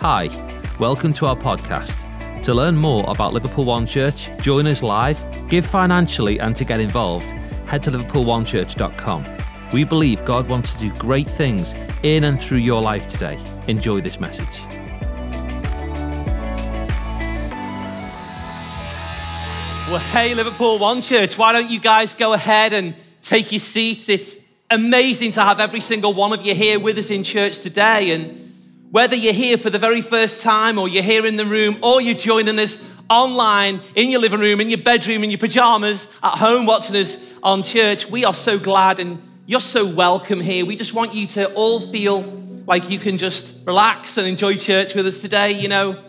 Hi, welcome to our podcast. To learn more about Liverpool One Church, join us live, give financially, and to get involved, head to liverpoolonechurch.com. We believe God wants to do great things in and through your life today. Enjoy this message. Well, hey, Liverpool One Church, why don't you guys go ahead and take your seats? It's amazing to have every single one of you here with us in church today. And whether you're here for the very first time, or you're here in the room, or you're joining us online, in your living room, in your bedroom, in your pajamas, at home watching us on church, we are so glad and you're so welcome here. We just want you to all feel like you can just relax and enjoy church with us today. You know,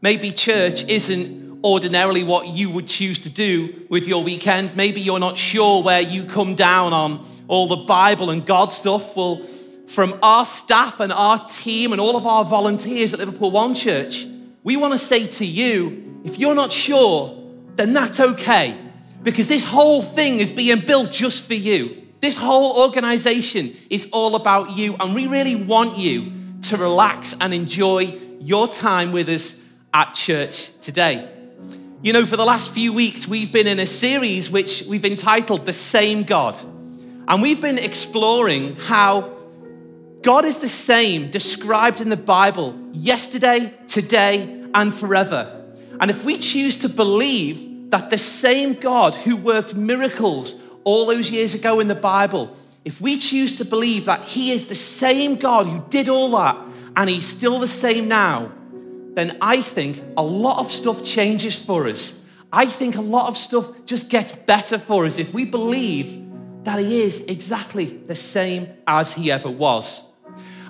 maybe church isn't ordinarily what you would choose to do with your weekend. Maybe you're not sure where you come down on all the Bible and God stuff. Well, from our staff and our team and all of our volunteers at Liverpool One Church, we want to say to you if you're not sure, then that's okay. Because this whole thing is being built just for you. This whole organization is all about you, and we really want you to relax and enjoy your time with us at church today. You know, for the last few weeks, we've been in a series which we've entitled The Same God. And we've been exploring how God is the same described in the Bible yesterday, today, and forever. And if we choose to believe that the same God who worked miracles all those years ago in the Bible, if we choose to believe that He is the same God who did all that and He's still the same now, then I think a lot of stuff changes for us. I think a lot of stuff just gets better for us if we believe that He is exactly the same as He ever was.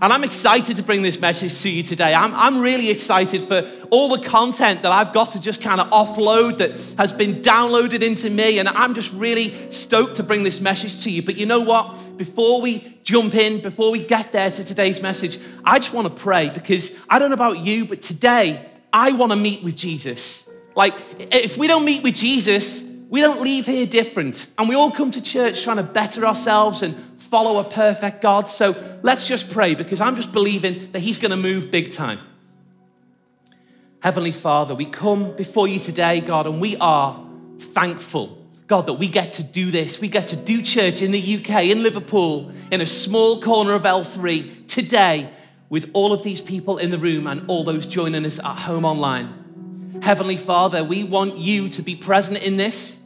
And I'm excited to bring this message to you today. I'm, I'm really excited for all the content that I've got to just kind of offload that has been downloaded into me. And I'm just really stoked to bring this message to you. But you know what? Before we jump in, before we get there to today's message, I just want to pray because I don't know about you, but today I want to meet with Jesus. Like, if we don't meet with Jesus, we don't leave here different. And we all come to church trying to better ourselves and follow a perfect God. So let's just pray because I'm just believing that He's going to move big time. Heavenly Father, we come before you today, God, and we are thankful, God, that we get to do this. We get to do church in the UK, in Liverpool, in a small corner of L3 today with all of these people in the room and all those joining us at home online. Heavenly Father, we want you to be present in this.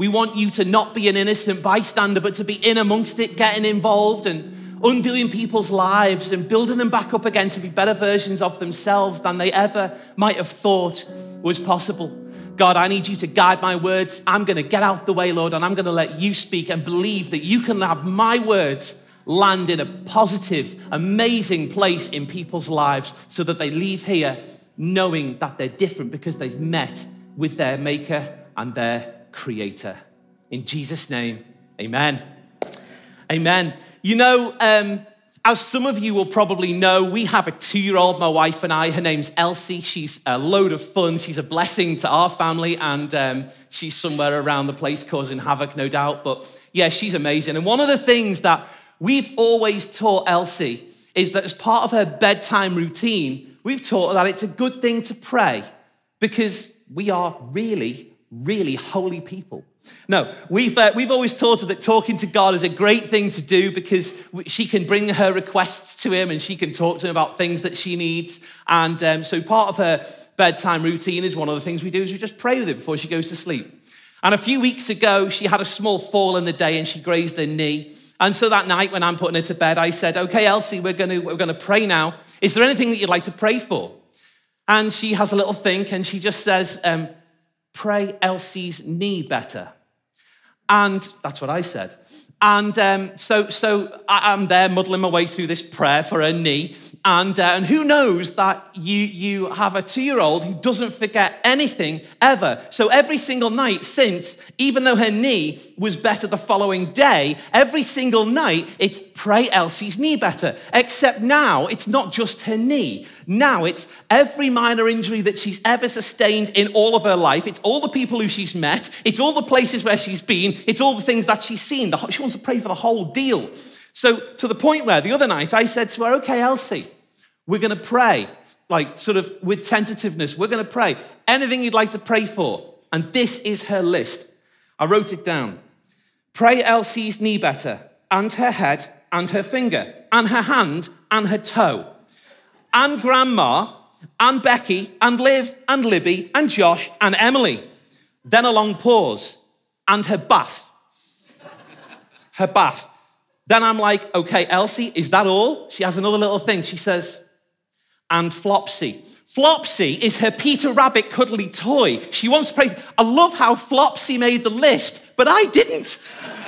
We want you to not be an innocent bystander, but to be in amongst it, getting involved and undoing people's lives and building them back up again to be better versions of themselves than they ever might have thought was possible. God, I need you to guide my words. I'm going to get out the way, Lord, and I'm going to let you speak and believe that you can have my words land in a positive, amazing place in people's lives so that they leave here knowing that they're different because they've met with their maker and their creator. In Jesus' name, amen. Amen. You know, um, as some of you will probably know, we have a two year old, my wife and I. Her name's Elsie. She's a load of fun. She's a blessing to our family, and um, she's somewhere around the place causing havoc, no doubt. But yeah, she's amazing. And one of the things that we've always taught Elsie is that as part of her bedtime routine, we've taught her that it's a good thing to pray because we are really really holy people. No, we've, uh, we've always taught her that talking to God is a great thing to do because she can bring her requests to Him and she can talk to Him about things that she needs. And um, so part of her bedtime routine is one of the things we do is we just pray with her before she goes to sleep. And a few weeks ago, she had a small fall in the day and she grazed her knee. And so that night when I'm putting her to bed, I said, okay, Elsie, we're going we're to pray now. Is there anything that you'd like to pray for? And she has a little think and she just says, um, pray Elsie's knee better. And that's what I said. And um, so, so I'm there muddling my way through this prayer for her knee. And, uh, and who knows that you, you have a two year old who doesn't forget anything ever. So every single night since, even though her knee was better the following day, every single night it's pray Elsie's knee better. Except now it's not just her knee. Now it's every minor injury that she's ever sustained in all of her life. It's all the people who she's met. It's all the places where she's been. It's all the things that she's seen. She wants to pray for the whole deal. So, to the point where the other night I said to her, Okay, Elsie, we're going to pray like sort of with tentativeness. We're going to pray. Anything you'd like to pray for. And this is her list. I wrote it down. Pray Elsie's knee better, and her head, and her finger, and her hand, and her toe, and grandma, and Becky, and Liv, and Libby, and Josh, and Emily. Then a long pause, and her bath. her bath. Then I'm like, okay, Elsie, is that all? She has another little thing. She says, and Flopsy. Flopsy is her Peter Rabbit cuddly toy. She wants to pray. I love how Flopsy made the list, but I didn't.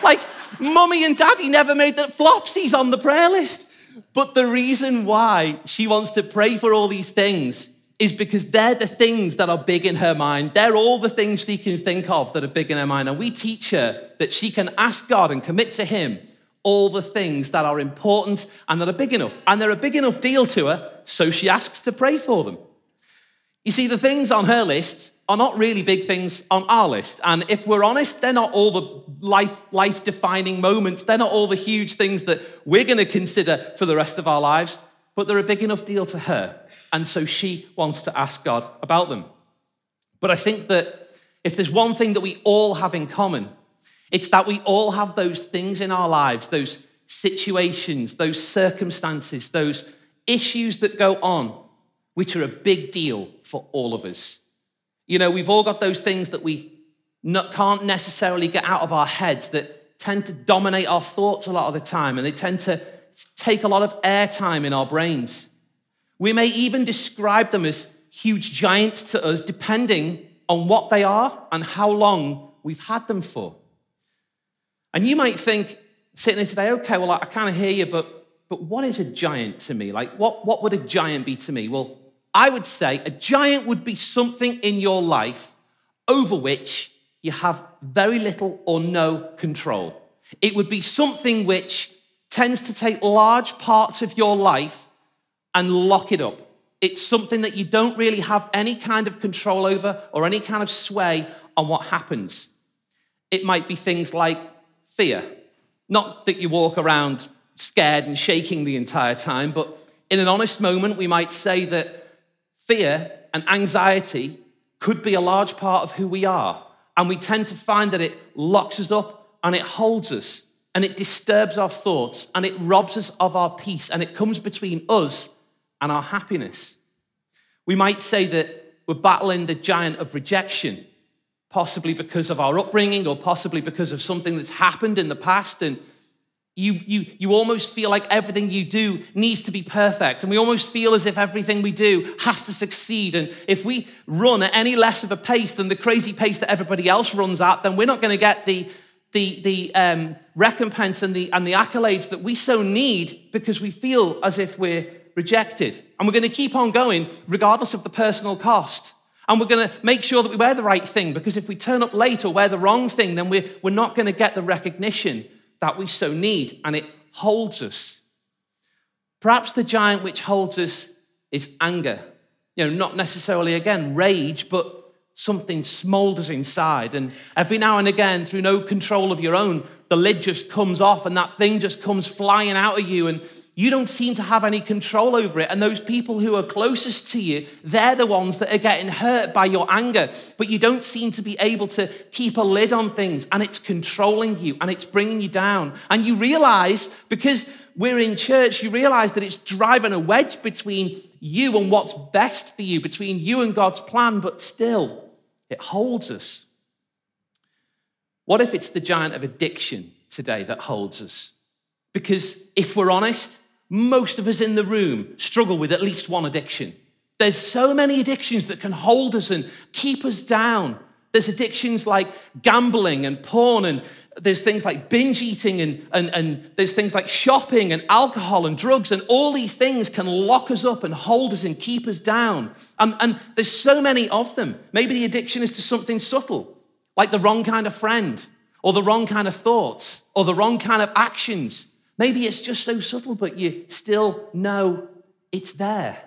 Like, mummy and daddy never made that Flopsy's on the prayer list. But the reason why she wants to pray for all these things is because they're the things that are big in her mind. They're all the things she can think of that are big in her mind. And we teach her that she can ask God and commit to Him all the things that are important and that are big enough. And they're a big enough deal to her, so she asks to pray for them. You see, the things on her list are not really big things on our list. And if we're honest, they're not all the life, life defining moments. They're not all the huge things that we're going to consider for the rest of our lives, but they're a big enough deal to her. And so she wants to ask God about them. But I think that if there's one thing that we all have in common, it's that we all have those things in our lives, those situations, those circumstances, those issues that go on which are a big deal for all of us. You know, we've all got those things that we not, can't necessarily get out of our heads that tend to dominate our thoughts a lot of the time, and they tend to take a lot of airtime in our brains. We may even describe them as huge giants to us, depending on what they are and how long we've had them for. And you might think, sitting here today, okay, well, I kind of hear you, but but what is a giant to me? Like, what, what would a giant be to me? Well, I would say a giant would be something in your life over which you have very little or no control. It would be something which tends to take large parts of your life and lock it up. It's something that you don't really have any kind of control over or any kind of sway on what happens. It might be things like fear. Not that you walk around scared and shaking the entire time, but in an honest moment, we might say that fear and anxiety could be a large part of who we are. And we tend to find that it locks us up and it holds us and it disturbs our thoughts and it robs us of our peace and it comes between us and our happiness. We might say that we're battling the giant of rejection, possibly because of our upbringing or possibly because of something that's happened in the past and you, you, you almost feel like everything you do needs to be perfect. And we almost feel as if everything we do has to succeed. And if we run at any less of a pace than the crazy pace that everybody else runs at, then we're not going to get the, the, the um, recompense and the, and the accolades that we so need because we feel as if we're rejected. And we're going to keep on going regardless of the personal cost. And we're going to make sure that we wear the right thing because if we turn up late or wear the wrong thing, then we're, we're not going to get the recognition that we so need, and it holds us. Perhaps the giant which holds us is anger. You know, not necessarily, again, rage, but something smolders inside. And every now and again, through no control of your own, the lid just comes off and that thing just comes flying out of you. And you don't seem to have any control over it. And those people who are closest to you, they're the ones that are getting hurt by your anger. But you don't seem to be able to keep a lid on things, and it's controlling you and it's bringing you down. And you realize, because we're in church, you realize that it's driving a wedge between you and what's best for you, between you and God's plan, but still, it holds us. What if it's the giant of addiction today that holds us? Because if we're honest, most of us in the room struggle with at least one addiction. There's so many addictions that can hold us and keep us down. There's addictions like gambling and porn, and there's things like binge eating, and, and, and there's things like shopping and alcohol and drugs, and all these things can lock us up and hold us and keep us down. And, and there's so many of them. Maybe the addiction is to something subtle, like the wrong kind of friend, or the wrong kind of thoughts, or the wrong kind of actions. Maybe it's just so subtle, but you still know it's there.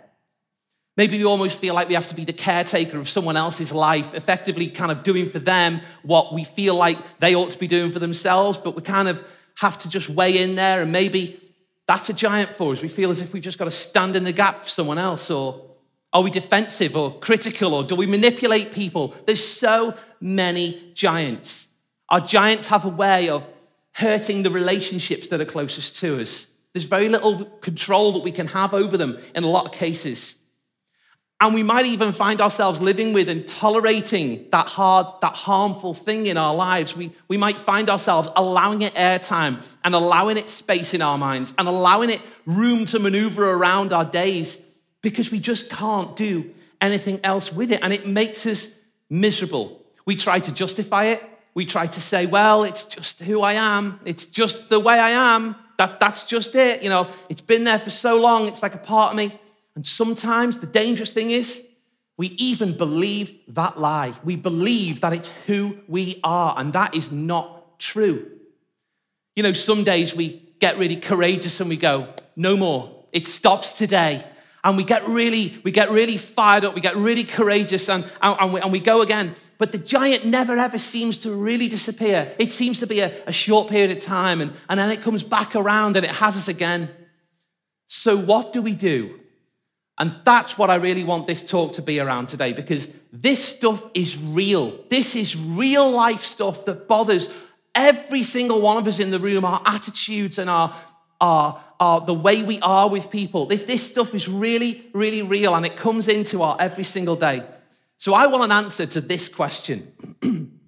Maybe we almost feel like we have to be the caretaker of someone else's life, effectively kind of doing for them what we feel like they ought to be doing for themselves, but we kind of have to just weigh in there. And maybe that's a giant for us. We feel as if we've just got to stand in the gap for someone else. Or, Are we defensive or critical or do we manipulate people? There's so many giants. Our giants have a way of hurting the relationships that are closest to us. There's very little control that we can have over them in a lot of cases. And we might even find ourselves living with and tolerating that hard, that harmful thing in our lives. We, we might find ourselves allowing it airtime and allowing it space in our minds and allowing it room to maneuver around our days because we just can't do anything else with it. And it makes us miserable. We try to justify it. We try to say, well, it's just who I am. It's just the way I am. That, that's just it. You know, it's been there for so long. It's like a part of me. And sometimes the dangerous thing is we even believe that lie. We believe that it's who we are, and that is not true. You know, some days we get really courageous and we go, no more. It stops today. And we get really, we get really fired up, we get really courageous, and, and, we, and we go again. But the giant never ever seems to really disappear. It seems to be a, a short period of time, and, and then it comes back around and it has us again. So, what do we do and that's what I really want this talk to be around today because this stuff is real. This is real life stuff that bothers every single one of us in the room, our attitudes and our, our, our the way we are with people. This, this stuff is really, really real and it comes into our every single day. So I want an answer to this question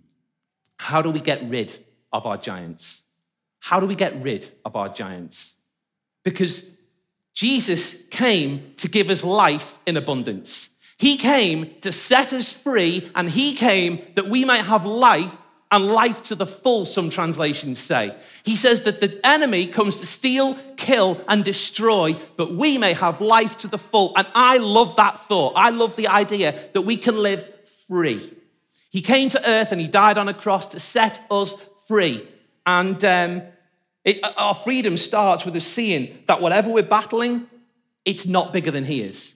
How do we get rid of our giants? How do we get rid of our giants? Because Jesus came to give us life in abundance. He came to set us free, and He came that we might have life and life to the full, some translations say. He says that the enemy comes to steal, kill, and destroy, but we may have life to the full. And I love that thought. I love the idea that we can live free. He came to earth and He died on a cross to set us free. And um, it, our freedom starts with us seeing that whatever we're battling, it's not bigger than He is.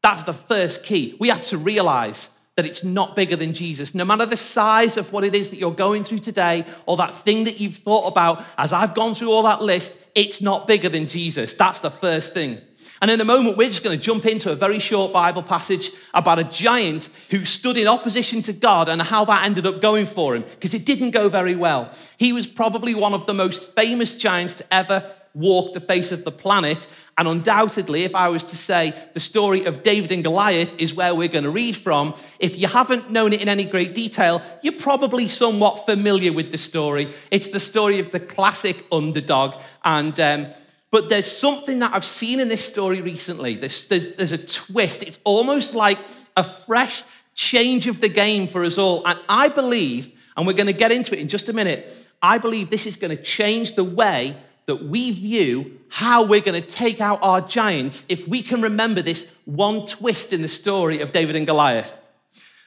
That's the first key. We have to realize that it's not bigger than Jesus. No matter the size of what it is that you're going through today or that thing that you've thought about, as I've gone through all that list, it's not bigger than Jesus. That's the first thing. And in a moment, we're just going to jump into a very short Bible passage about a giant who stood in opposition to God and how that ended up going for him, because it didn't go very well. He was probably one of the most famous giants to ever walk the face of the planet. And undoubtedly, if I was to say the story of David and Goliath is where we're going to read from, if you haven't known it in any great detail, you're probably somewhat familiar with the story. It's the story of the classic underdog. And um, but there's something that I've seen in this story recently. There's, there's, there's a twist. It's almost like a fresh change of the game for us all. And I believe, and we're going to get into it in just a minute, I believe this is going to change the way that we view how we're going to take out our giants if we can remember this one twist in the story of David and Goliath.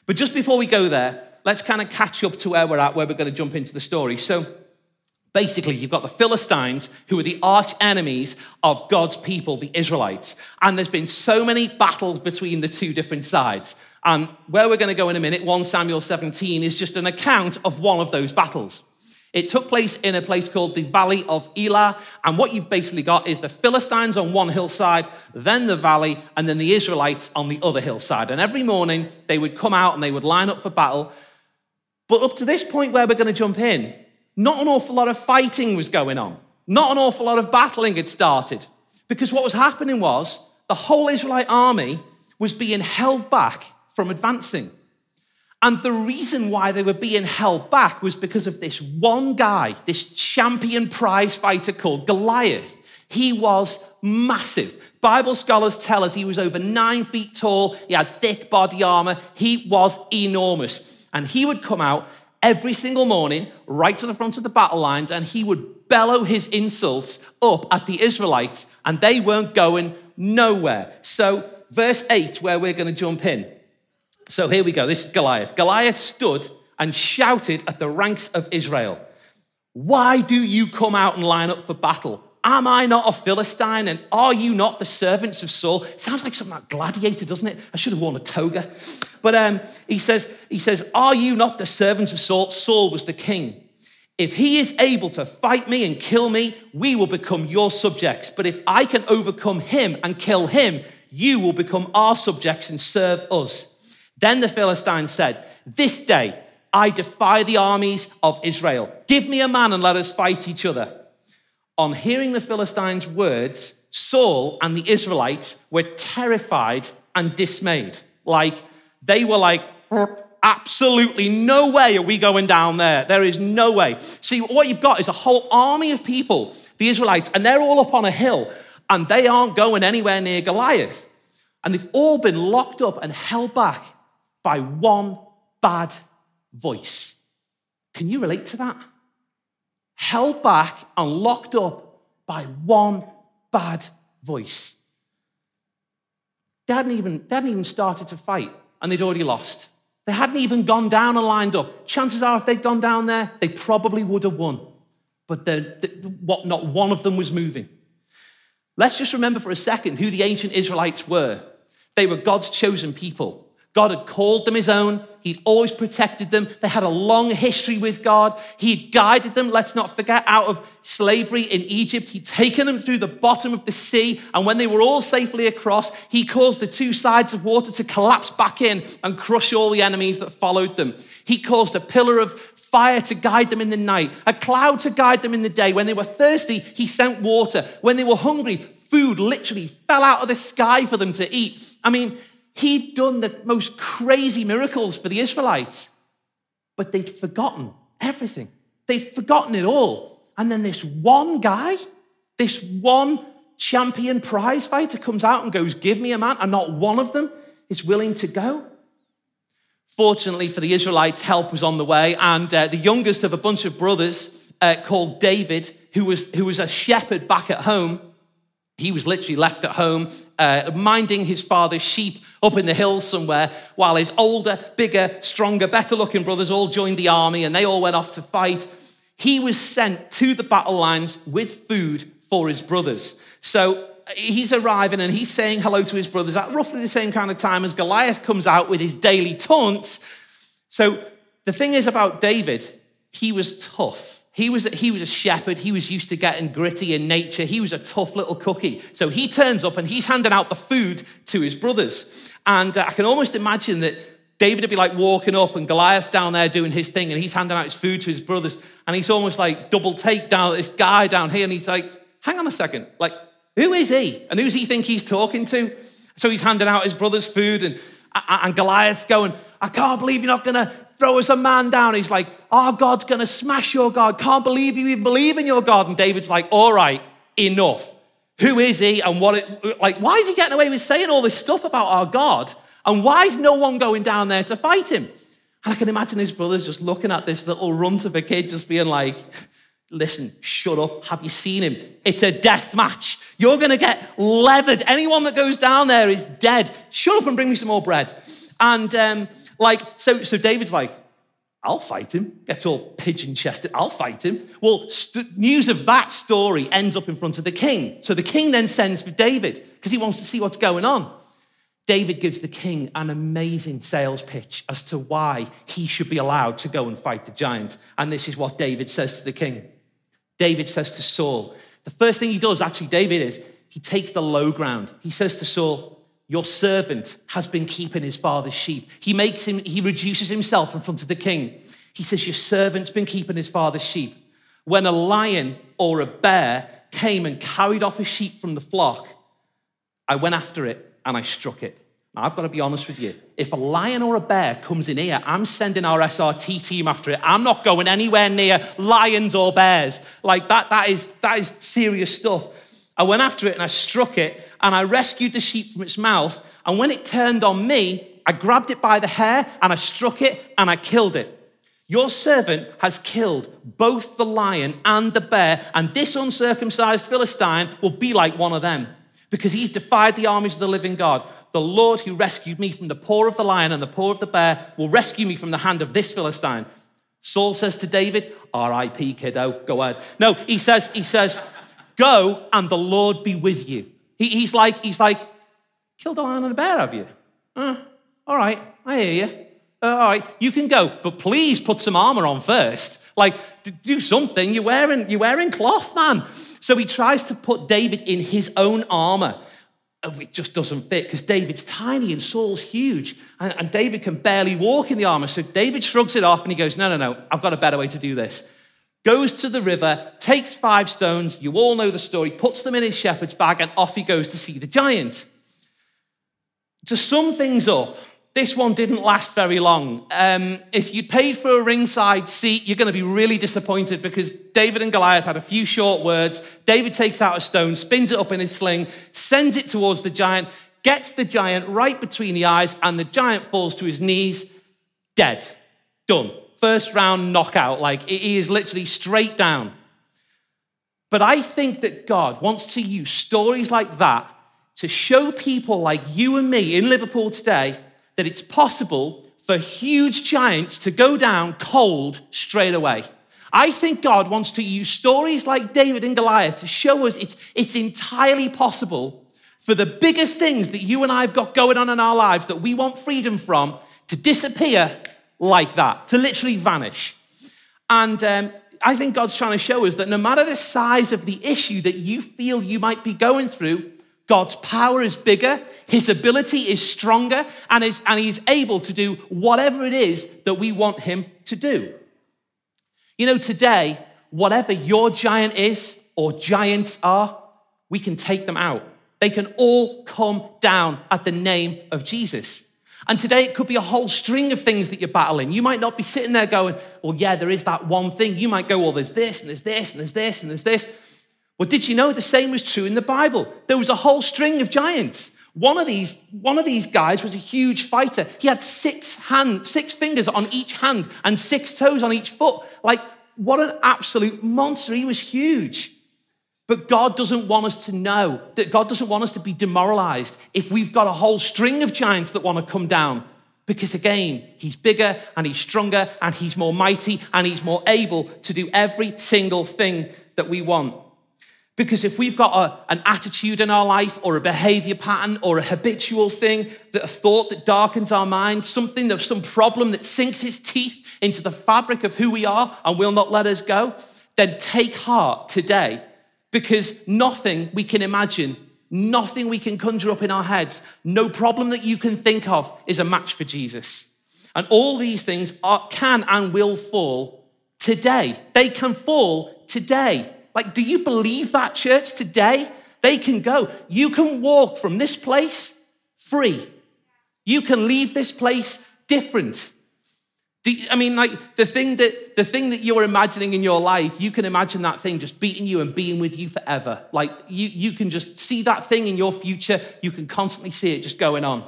But just before we go there, let's kind of catch up to where we're at, where we're going to jump into the story. So, Basically, you've got the Philistines, who are the arch enemies of God's people, the Israelites. And there's been so many battles between the two different sides. And where we're going to go in a minute, 1 Samuel 17, is just an account of one of those battles. It took place in a place called the Valley of Elah. And what you've basically got is the Philistines on one hillside, then the valley, and then the Israelites on the other hillside. And every morning they would come out and they would line up for battle. But up to this point where we're going to jump in, not an awful lot of fighting was going on. Not an awful lot of battling had started. Because what was happening was the whole Israelite army was being held back from advancing. And the reason why they were being held back was because of this one guy, this champion prize fighter called Goliath. He was massive. Bible scholars tell us he was over nine feet tall, he had thick body armor, he was enormous. And he would come out every single morning right to the front of the battle lines and he would bellow his insults up at the Israelites and they weren't going nowhere. So, verse 8, where we're going to jump in. So, here we go. This is Goliath. Goliath stood and shouted at the ranks of Israel, Why do you come out and line up for battle? Am I not a Philistine? And are you not the servants of Saul? Sounds like something like gladiator, doesn't it? I should have worn a toga. But um, he says, he says, Are you not the servants of Saul? Saul was the king. If he is able to fight me and kill me, we will become your subjects. But if I can overcome him and kill him, You will become our subjects and serve us. Then the Philistines said, This day I defy the armies of Israel. Give me a man and let us fight each other. On hearing the Philistines' words, Saul and the Israelites were terrified and dismayed. Like, they were like, absolutely no way are we going down there. There is no way. See, what you've got is a whole army of people, the Israelites, and they're all up on a hill, and they aren't going anywhere near Goliath. And they've all been locked up and held back by one bad voice. Can you relate to that? Held back and locked up by one bad voice. They hadn't even, they hadn't even started to fight and they'd already lost. They hadn't even gone down and lined up. Chances are, if they'd gone down there, they probably would have won. But what, not one of them was moving. Let's just remember for a second who the ancient Israelites were. They were God's chosen people. God had called them his own. He'd always protected them. They had a long history with God. He'd guided them, let's not forget, out of slavery in Egypt. He'd taken them through the bottom of the sea. And when they were all safely across, he caused the two sides of water to collapse back in and crush all the enemies that followed them. He caused a pillar of fire to guide them in the night, a cloud to guide them in the day. When they were thirsty, he sent water. When they were hungry, food literally fell out of the sky for them to eat. I mean, He'd done the most crazy miracles for the Israelites, but they'd forgotten everything. They'd forgotten it all. And then this one guy, this one champion prize fighter comes out and goes, Give me a man, and not one of them is willing to go. Fortunately for the Israelites, help was on the way, and uh, the youngest of a bunch of brothers uh, called David, who was, who was a shepherd back at home, he was literally left at home, uh, minding his father's sheep up in the hills somewhere, while his older, bigger, stronger, better looking brothers all joined the army and they all went off to fight. He was sent to the battle lines with food for his brothers. So he's arriving and he's saying hello to his brothers at roughly the same kind of time as Goliath comes out with his daily taunts. So the thing is about David, he was tough. He was, he was a shepherd. He was used to getting gritty in nature. He was a tough little cookie. So he turns up and he's handing out the food to his brothers. And uh, I can almost imagine that David would be like walking up and Goliath's down there doing his thing and he's handing out his food to his brothers. And he's almost like double take down this guy down here. And he's like, hang on a second. Like, who is he? And who's he think he's talking to? So he's handing out his brother's food and, and Goliath's going, I can't believe you're not going to throw us a man down. He's like, Our oh, God's going to smash your God. Can't believe you even believe in your God. And David's like, All right, enough. Who is he and what it, like, why is he getting away with saying all this stuff about our God? And why is no one going down there to fight him? And I can imagine his brothers just looking at this little runt of a kid, just being like, Listen, shut up. Have you seen him? It's a death match. You're going to get leathered. Anyone that goes down there is dead. Shut up and bring me some more bread. And um, like, so, so David's like, I'll fight him. Gets all pigeon chested. I'll fight him. Well, st- news of that story ends up in front of the king. So the king then sends for David because he wants to see what's going on. David gives the king an amazing sales pitch as to why he should be allowed to go and fight the giant. And this is what David says to the king. David says to Saul, the first thing he does, actually, David, is he takes the low ground. He says to Saul, your servant has been keeping his father's sheep. He makes him, he reduces himself in front of the king. He says, Your servant's been keeping his father's sheep. When a lion or a bear came and carried off a sheep from the flock, I went after it and I struck it. Now, I've got to be honest with you. If a lion or a bear comes in here, I'm sending our SRT team after it. I'm not going anywhere near lions or bears. Like that, that is, that is serious stuff. I went after it and I struck it and I rescued the sheep from its mouth. And when it turned on me, I grabbed it by the hair and I struck it and I killed it. Your servant has killed both the lion and the bear, and this uncircumcised Philistine will be like one of them because he's defied the armies of the living God. The Lord who rescued me from the paw of the lion and the paw of the bear will rescue me from the hand of this Philistine. Saul says to David, R.I.P. kiddo, go ahead. No, he says, he says, go and the Lord be with you. He, he's like, he's like, killed a lion and a bear, have you? Uh, all right, I hear you. Uh, all right, you can go, but please put some armor on first. Like, do something. You're wearing, you're wearing cloth, man. So he tries to put David in his own armor. oh, it just doesn't fit because David's tiny and Saul's huge. And, and David can barely walk in the armor. So David shrugs it off and he goes, No, no, no, I've got a better way to do this. Goes to the river, takes five stones, you all know the story, puts them in his shepherd's bag, and off he goes to see the giant. To sum things up, this one didn't last very long. Um, if you paid for a ringside seat, you're going to be really disappointed because David and Goliath had a few short words. David takes out a stone, spins it up in his sling, sends it towards the giant, gets the giant right between the eyes, and the giant falls to his knees, dead. Done. First round knockout. Like he is literally straight down. But I think that God wants to use stories like that to show people like you and me in Liverpool today that it's possible for huge giants to go down cold straight away. I think God wants to use stories like David and Goliath to show us it's, it's entirely possible for the biggest things that you and I have got going on in our lives that we want freedom from to disappear like that, to literally vanish. And um, I think God's trying to show us that no matter the size of the issue that you feel you might be going through, God's power is bigger, his ability is stronger, and, is, and he's able to do whatever it is that we want him to do. You know, today, whatever your giant is or giants are, we can take them out. They can all come down at the name of Jesus. And today it could be a whole string of things that you're battling. You might not be sitting there going, well, yeah, there is that one thing. You might go, well, there's this, and there's this, and there's this, and there's this. Well, did you know the same was true in the Bible? There was a whole string of giants. One of these, one of these guys was a huge fighter. He had six hands, six fingers on each hand and six toes on each foot. Like, what an absolute monster. He was huge. But God doesn't want us to know that God doesn't want us to be demoralized if we've got a whole string of giants that want to come down. Because again, he's bigger and he's stronger and he's more mighty and he's more able to do every single thing that we want. Because if we've got a, an attitude in our life or a behavior pattern or a habitual thing, that a thought that darkens our mind, something of some problem that sinks its teeth into the fabric of who we are and will not let us go, then take heart today because nothing we can imagine, nothing we can conjure up in our heads, no problem that you can think of is a match for Jesus. And all these things are, can and will fall today. They can fall today. Like, do you believe that, church, today? They can go. You can walk from this place free. You can leave this place different. You, I mean, like the thing that the thing that you're imagining in your life, you can imagine that thing just beating you and being with you forever. Like you, you can just see that thing in your future. You can constantly see it just going on.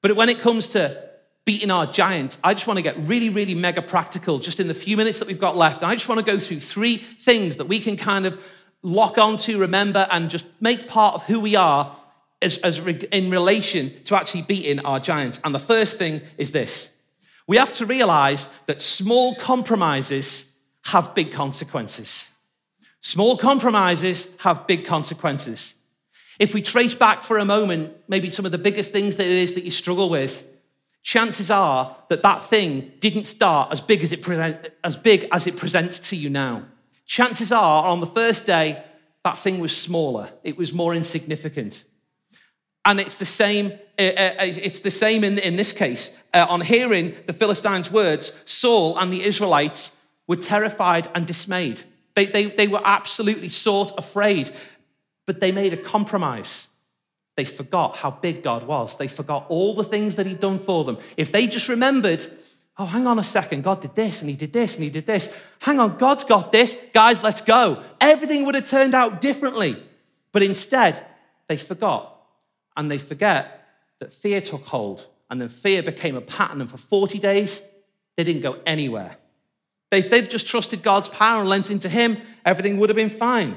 But when it comes to beating our giants, I just want to get really, really mega practical just in the few minutes that we've got left. And I just want to go through three things that we can kind of lock onto, remember, and just make part of who we are as, as in relation to actually beating our giants. And the first thing is this we have to realize that small compromises have big consequences. Small compromises have big consequences. If we trace back for a moment, maybe some of the biggest things that it is that you struggle with, chances are that that thing didn't start as big as it, present, as big as it presents to you now. Chances are on the first day, that thing was smaller, it was more insignificant. And it's the same, uh, uh, it's the same in, in this case. Uh, on hearing the Philistines' words, Saul and the Israelites were terrified and dismayed. They, they, they were absolutely sort afraid, but they made a compromise. They forgot how big God was. They forgot all the things that He'd done for them. If they just remembered, oh, hang on a second, God did this and He did this and He did this. Hang on, God's got this. Guys, let's go. Everything would have turned out differently. But instead, they forgot. And they forget that fear took hold. And then fear became a pattern. And for 40 days, they didn't go anywhere. If they'd just trusted God's power and lent into Him, everything would have been fine.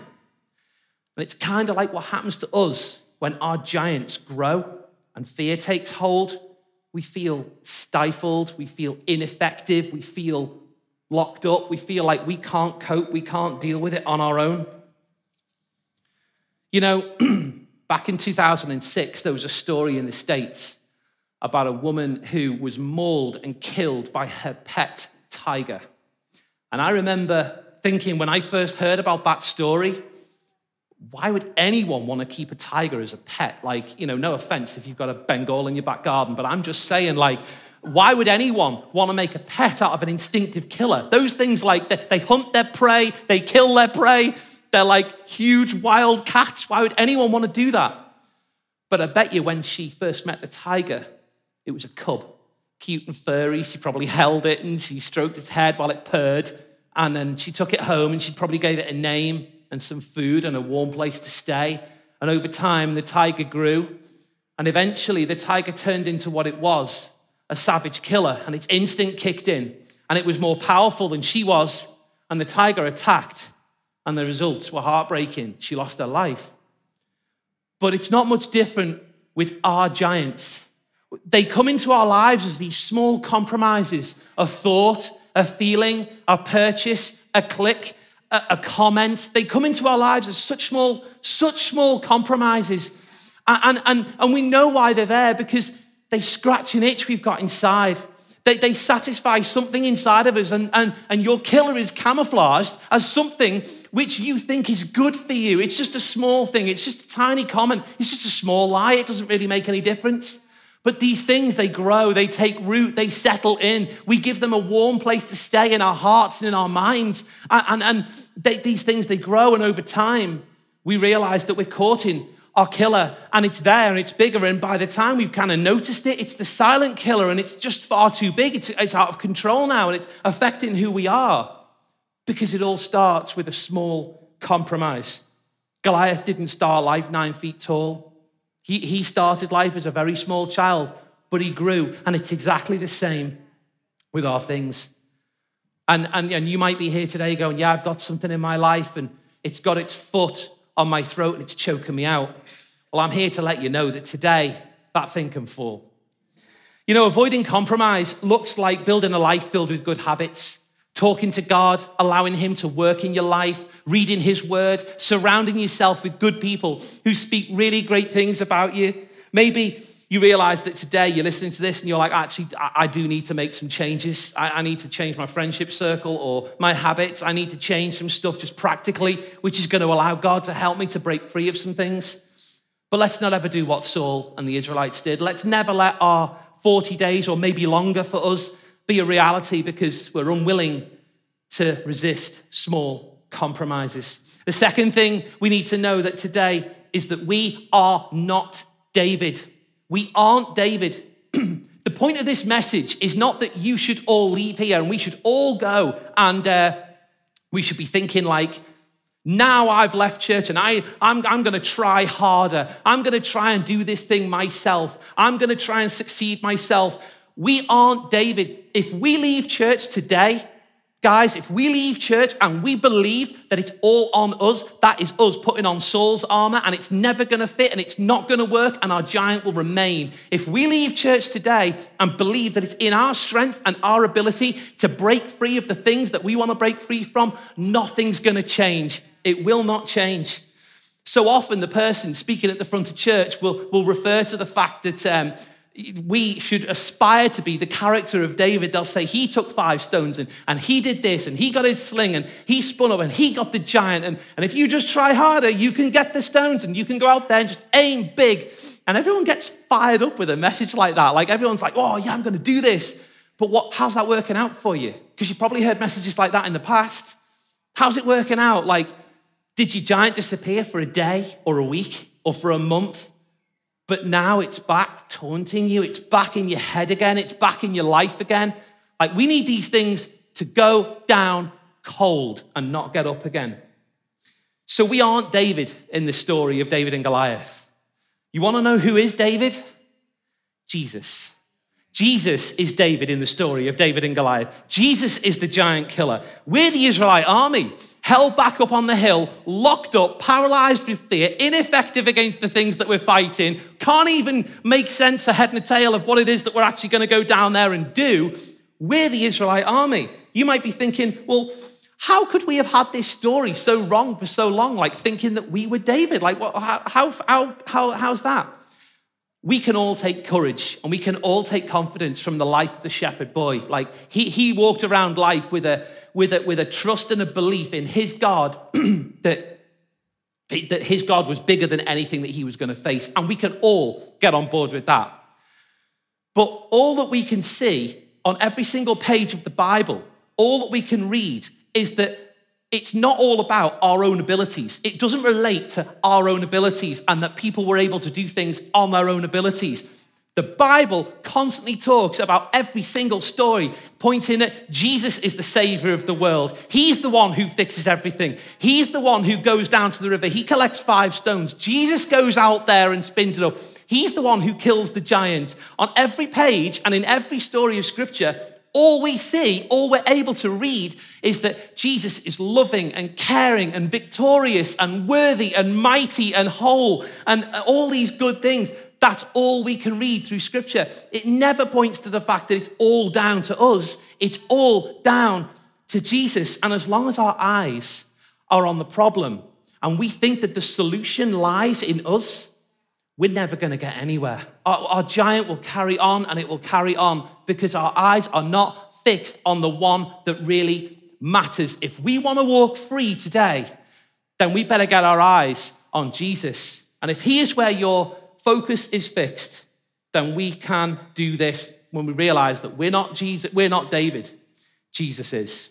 And it's kind of like what happens to us when our giants grow and fear takes hold, we feel stifled, we feel ineffective, we feel locked up, we feel like we can't cope, we can't deal with it on our own. You know, back in 2006, there was a story in the States about a woman who was mauled and killed by her pet tiger. And I remember thinking when I first heard about that story, why would anyone want to keep a tiger as a pet? Like, you know, no offense if you've got a Bengal in your back garden, but I'm just saying, like, why would anyone want to make a pet out of an instinctive killer? Those things like they, they hunt their prey, they kill their prey, they're like huge wild cats. Why would anyone want to do that? But I bet you when she first met the tiger, it was a cub, cute and furry. She probably held it and she stroked its head while it purred. And then she took it home and she probably gave it a name and some food and a warm place to stay. And over time, the tiger grew. And eventually, the tiger turned into what it was a savage killer. And its instinct kicked in. And it was more powerful than she was. And the tiger attacked. And the results were heartbreaking. She lost her life. But it's not much different with our giants. They come into our lives as these small compromises a thought, a feeling, a purchase, a click, a, a comment. They come into our lives as such small, such small compromises. And, and, and we know why they're there because they scratch an itch we've got inside. They, they satisfy something inside of us, and, and, and your killer is camouflaged as something which you think is good for you. It's just a small thing, it's just a tiny comment, it's just a small lie. It doesn't really make any difference. But these things, they grow, they take root, they settle in. We give them a warm place to stay in our hearts and in our minds. And, and, and they, these things, they grow, and over time, we realize that we're caught in our killer and it's there and it's bigger. And by the time we've kind of noticed it, it's the silent killer and it's just far too big. It's, it's out of control now and it's affecting who we are because it all starts with a small compromise. Goliath didn't start life nine feet tall. He, he started life as a very small child, but he grew. And it's exactly the same with our things. And, and, and you might be here today going, Yeah, I've got something in my life and it's got its foot on my throat and it's choking me out. Well, I'm here to let you know that today that thing can fall. You know, avoiding compromise looks like building a life filled with good habits, talking to God, allowing Him to work in your life, reading His word, surrounding yourself with good people who speak really great things about you. Maybe you realize that today you're listening to this and you're like, actually, I do need to make some changes. I, need to change my friendship circle or my habits. I need to change some stuff just practically, which is going to allow God to help me to break free of some things. But let's not ever do what Saul and the Israelites did. Let's never let our 40 days or maybe longer for us be a reality because we're unwilling to resist small compromises. The second thing we need to know that today is that we are not David. We aren't David. the point of this message is not that you should all leave here and we should all go and uh, we should be thinking like, now I've left church and I, I'm, I'm going to try harder. I'm going to try and do this thing myself. I'm going to try and succeed myself. We aren't David. If we leave church today, Guys, if we leave church and we believe that it's all on us, that is us putting on Saul's armor and it's never going to fit and it's not going to work and our giant will remain. If we leave church today and believe that it's in our strength and our ability to break free of the things that we want to break free from, nothing's going to change. It will not change. So often, the person speaking at the front of church will, will refer to the fact that. Um, we should aspire to be the character of David. They'll say he took five stones and, and he did this and he got his sling and he spun up and he got the giant. And, and if you just try harder, you can get the stones and you can go out there and just aim big. And everyone gets fired up with a message like that. Like everyone's like, oh, yeah, I'm going to do this. But what, how's that working out for you? Because you probably heard messages like that in the past. How's it working out? Like, did your giant disappear for a day or a week or for a month? But now it's back taunting you. It's back in your head again. It's back in your life again. Like we need these things to go down cold and not get up again. So we aren't David in the story of David and Goliath. You want to know who is David? Jesus. Jesus is David in the story of David and Goliath. Jesus is the giant killer. We're the Israelite army held back up on the hill, locked up, paralyzed with fear, ineffective against the things that we're fighting, can't even make sense ahead and a tail of what it is that we're actually going to go down there and do. We're the Israelite army. You might be thinking, well, how could we have had this story so wrong for so long? Like thinking that we were David. Like, what, how, how, how, how's that? We can all take courage and we can all take confidence from the life of the shepherd boy. Like, he, he walked around life with a, with a, with a trust and a belief in his God that that his God was bigger than anything that he was going to face. And we can all get on board with that. But all that we can see on every single page of the Bible, all that we can read is that it's not all about our own abilities. It doesn't relate to our own abilities and that people were able to do things on their own abilities. The Bible constantly talks about every single story, pointing at Jesus is the savior of the world. He's the one who fixes everything. He's the one who goes down to the river. He collects five stones. Jesus goes out there and spins it up. He's the one who kills the giant. On every page and in every story of scripture, all we see, all we're able to read is that Jesus is loving and caring and victorious and worthy and mighty and whole and all these good things. That's all we can read through scripture. It never points to the fact that it's all down to us, it's all down to Jesus. And as long as our eyes are on the problem and we think that the solution lies in us, we're never going to get anywhere. Our, our, giant will carry on and it will carry on because our eyes are not fixed on the one that really matters. If we want to walk free today, then we better get our eyes on Jesus. And if He is where your focus is fixed, then we can do this when we realize that we're not Jesus, we're not David, Jesus is.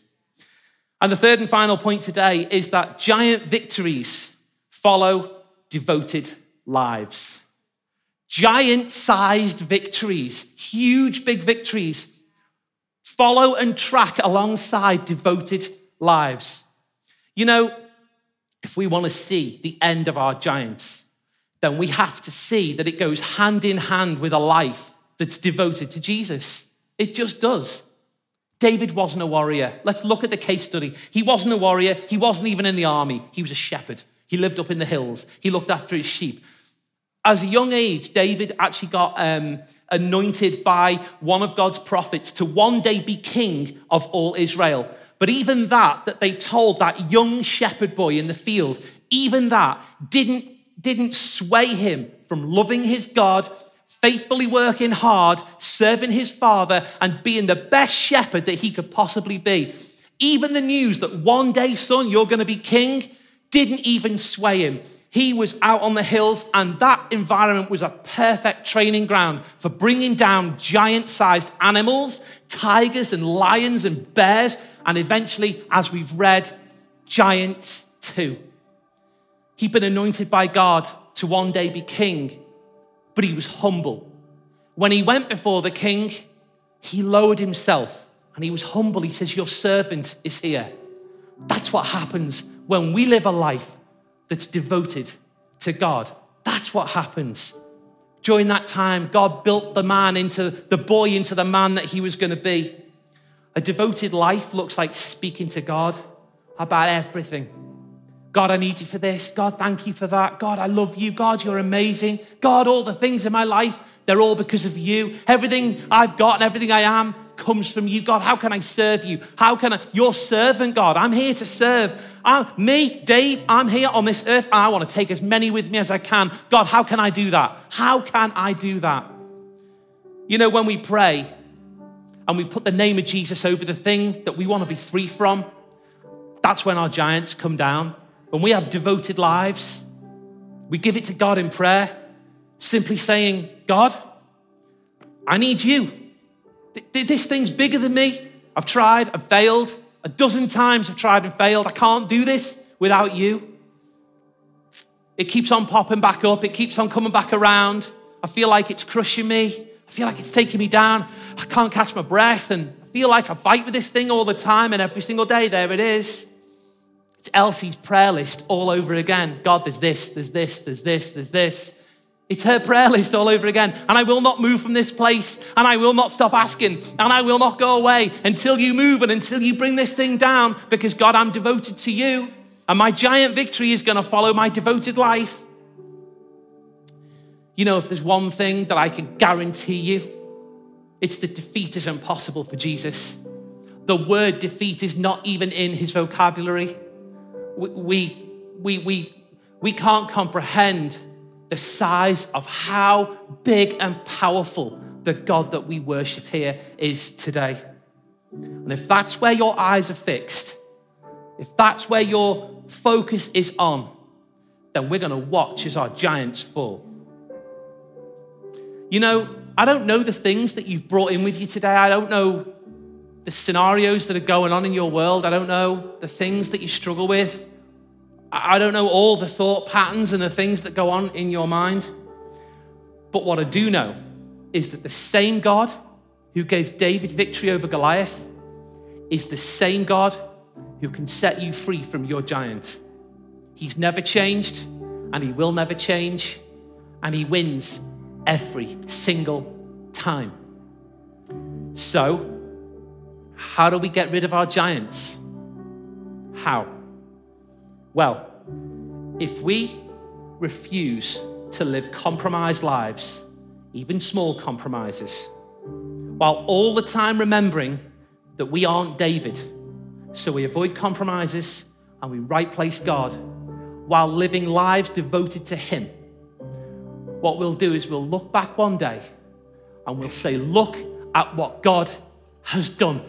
And the third and final point today is that giant victories follow devoted lives. Giant sized victories, huge big victories, follow and track alongside devoted lives. You know, if we want to see the end of our giants, then we have to see that it goes hand in hand with a life that's devoted to Jesus. It just does. David wasn't a warrior. Let's look at the case study. He wasn't a warrior. He wasn't even in the army. He was a shepherd. He lived up in the hills. He looked after his sheep. As a young age, David actually got um, anointed by one of God's prophets to one day be king of all Israel. But even that, that they told that young shepherd boy in the field, even that didn't didn't sway him from loving his God, faithfully working hard, serving his father, and being the best shepherd that he could possibly be. Even the news that one day, son, you're going to be king, didn't even sway him. He was out on the hills, and that environment was a perfect training ground for bringing down giant sized animals, tigers and lions and bears, and eventually, as we've read, giants too. He'd been anointed by God to one day be king, but he was humble. When he went before the king, he lowered himself and he was humble. He says, Your servant is here. That's what happens when we live a life that's devoted to God. That's what happens. During that time, God built the man into the boy into the man that he was going to be. A devoted life looks like speaking to God about everything God, I need you for this. God, thank you for that. God, I love you. God, you're amazing. God, all the things in my life, they're all because of you. Everything I've got and everything I am comes from you. God, how can I serve you? How can I? Your servant, God. I'm here to serve. I'm, me, Dave, I'm here on this earth. I want to take as many with me as I can. God, how can I do that? How can I do that? You know, when we pray and we put the name of Jesus over the thing that we want to be free from, that's when our giants come down when we have devoted lives, we give it to God in prayer, simply saying, God, I need you. This thing's bigger than me. I've tried, I've failed. A dozen times I've tried and failed. I can't do this without you. It keeps on popping back up, it keeps on coming back around. I feel like it's crushing me. I feel like it's taking me down. I can't catch my breath, and I feel like I fight with this thing all the time, and every single day, there it is. It's Elsie's prayer list all over again. God, there's this, there's this, there's this, there's this. It's her prayer list all over again. And I will not move from this place. And I will not stop asking. And I will not go away until you move and until you bring this thing down because, God, I'm devoted to you. And my giant victory is going to follow my devoted life. You know, if there's one thing that I can guarantee you, it's that defeat is impossible for Jesus. The word defeat is not even in his vocabulary we, we, we, we can't comprehend the size of how big and powerful the God that we worship here is today. And if that's where your eyes are fixed, if that's where your focus is on, then we're going to watch as our giants fall. You know, I don't know the things that you've brought in with you today. I don't know the scenarios that are going on in your world. I don't know the things that you struggle with. I don't know all the thought patterns and the things that go on in your mind. But what I do know is that the same God who gave David victory over Goliath is the same God who can set you free from your giant. He's never changed and he will never change, and he wins every single time. So, how do we get rid of our giants? How? Well, if we refuse to live compromised lives, even small compromises, while all the time remembering that we aren't David, so we avoid compromises and we right place God while living lives devoted to Him. What we'll do is we'll look back one day and we'll say, Look at what God has done.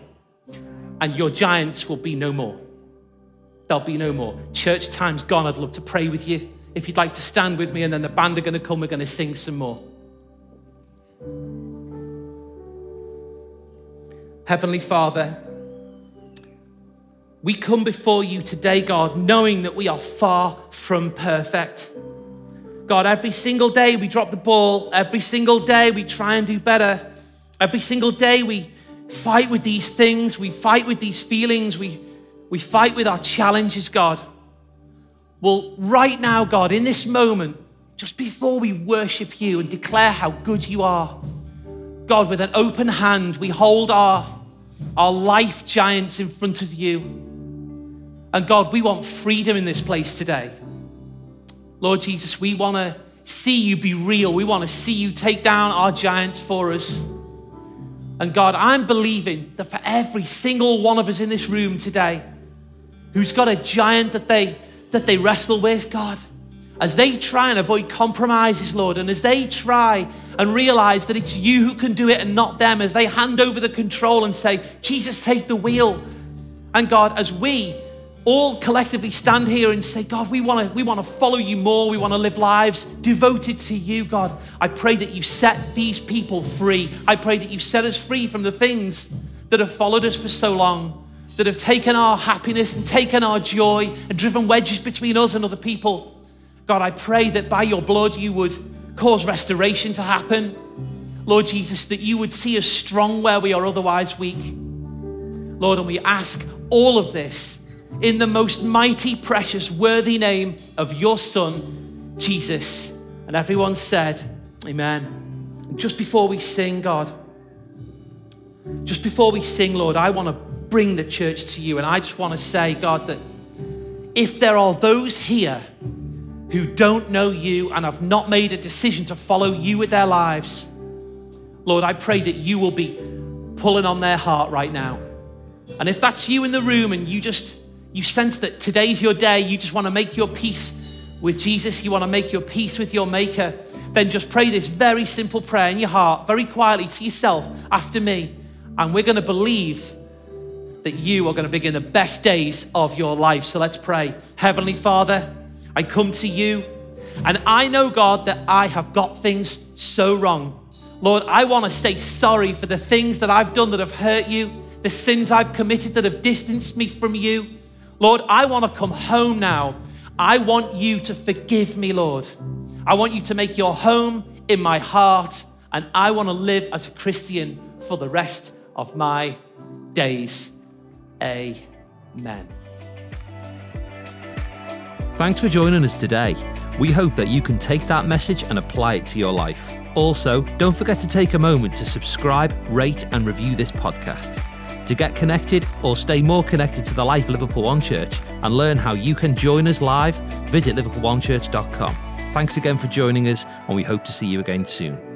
And your giants will be no more. There'll be no more. Church time's gone. I'd love to pray with you. If you'd like to stand with me, and then the band are going to come, we're going to sing some more. Heavenly Father, we come before you today, God, knowing that we are far from perfect. God, every single day we drop the ball. Every single day we try and do better. Every single day we fight with these things. We fight with these feelings. We, we fight with our challenges, God. Well, right now, God, in this moment, just before we worship you and declare how good you are, God, with an open hand, we hold our, our life giants in front of you. And God, we want freedom in this place today. Lord Jesus, we want to see you be real. We want to see you take down our giants for us. And God, I'm believing that for every single one of us in this room today who's got a giant that they that they wrestle with, God, as they try and avoid compromises, Lord, and as they try and realize that it's you who can do it and not them, as they hand over the control and say, Jesus, take the wheel. And God, as we all collectively stand here and say, God, we want to we want to follow you more. We want to live lives devoted to you, God. I pray that you set these people free. I pray that you set us free from the things that have followed us for so long, that have taken our happiness and taken our joy and driven wedges between us and other people. God, I pray that by your blood you would cause restoration to happen. Lord Jesus, that you would see us strong where we are otherwise weak. Lord, and we ask all of this in the most mighty, precious, worthy name of your Son, Jesus. And everyone said, Amen. And just before we sing, God, just before we sing, Lord, I want to bring the church to you. And I just want to say, God, that if there are those here who don't know you and have not made a decision to follow you with their lives, Lord, I pray that you will be pulling on their heart right now. And if that's you in the room and you just you sense that today's your day, you just want to make your peace with Jesus, you want to make your peace with your Maker, then just pray this very simple prayer in your heart, very quietly to yourself after me. And we're going to believe that you are going to begin the best days of your life. So let's pray. Heavenly Father, I come to you, and I know, God, that I have got things so wrong. Lord, I want to say sorry for the things that I've done that have hurt you, the sins I've committed that have distanced me from you. Lord, I want to come home now. I want you to forgive me, Lord. I want you to make your home in my heart, and I want to live as a Christian for the rest of my days. Amen. Thanks for joining us today. We hope that you can take that message and apply it to your life. Also, don't forget to take a moment to subscribe, rate, and review this podcast. To get connected or stay more connected to the life of Liverpool One Church and learn how you can join us live, visit liverpoolonechurch.com. Thanks again for joining us, and we hope to see you again soon.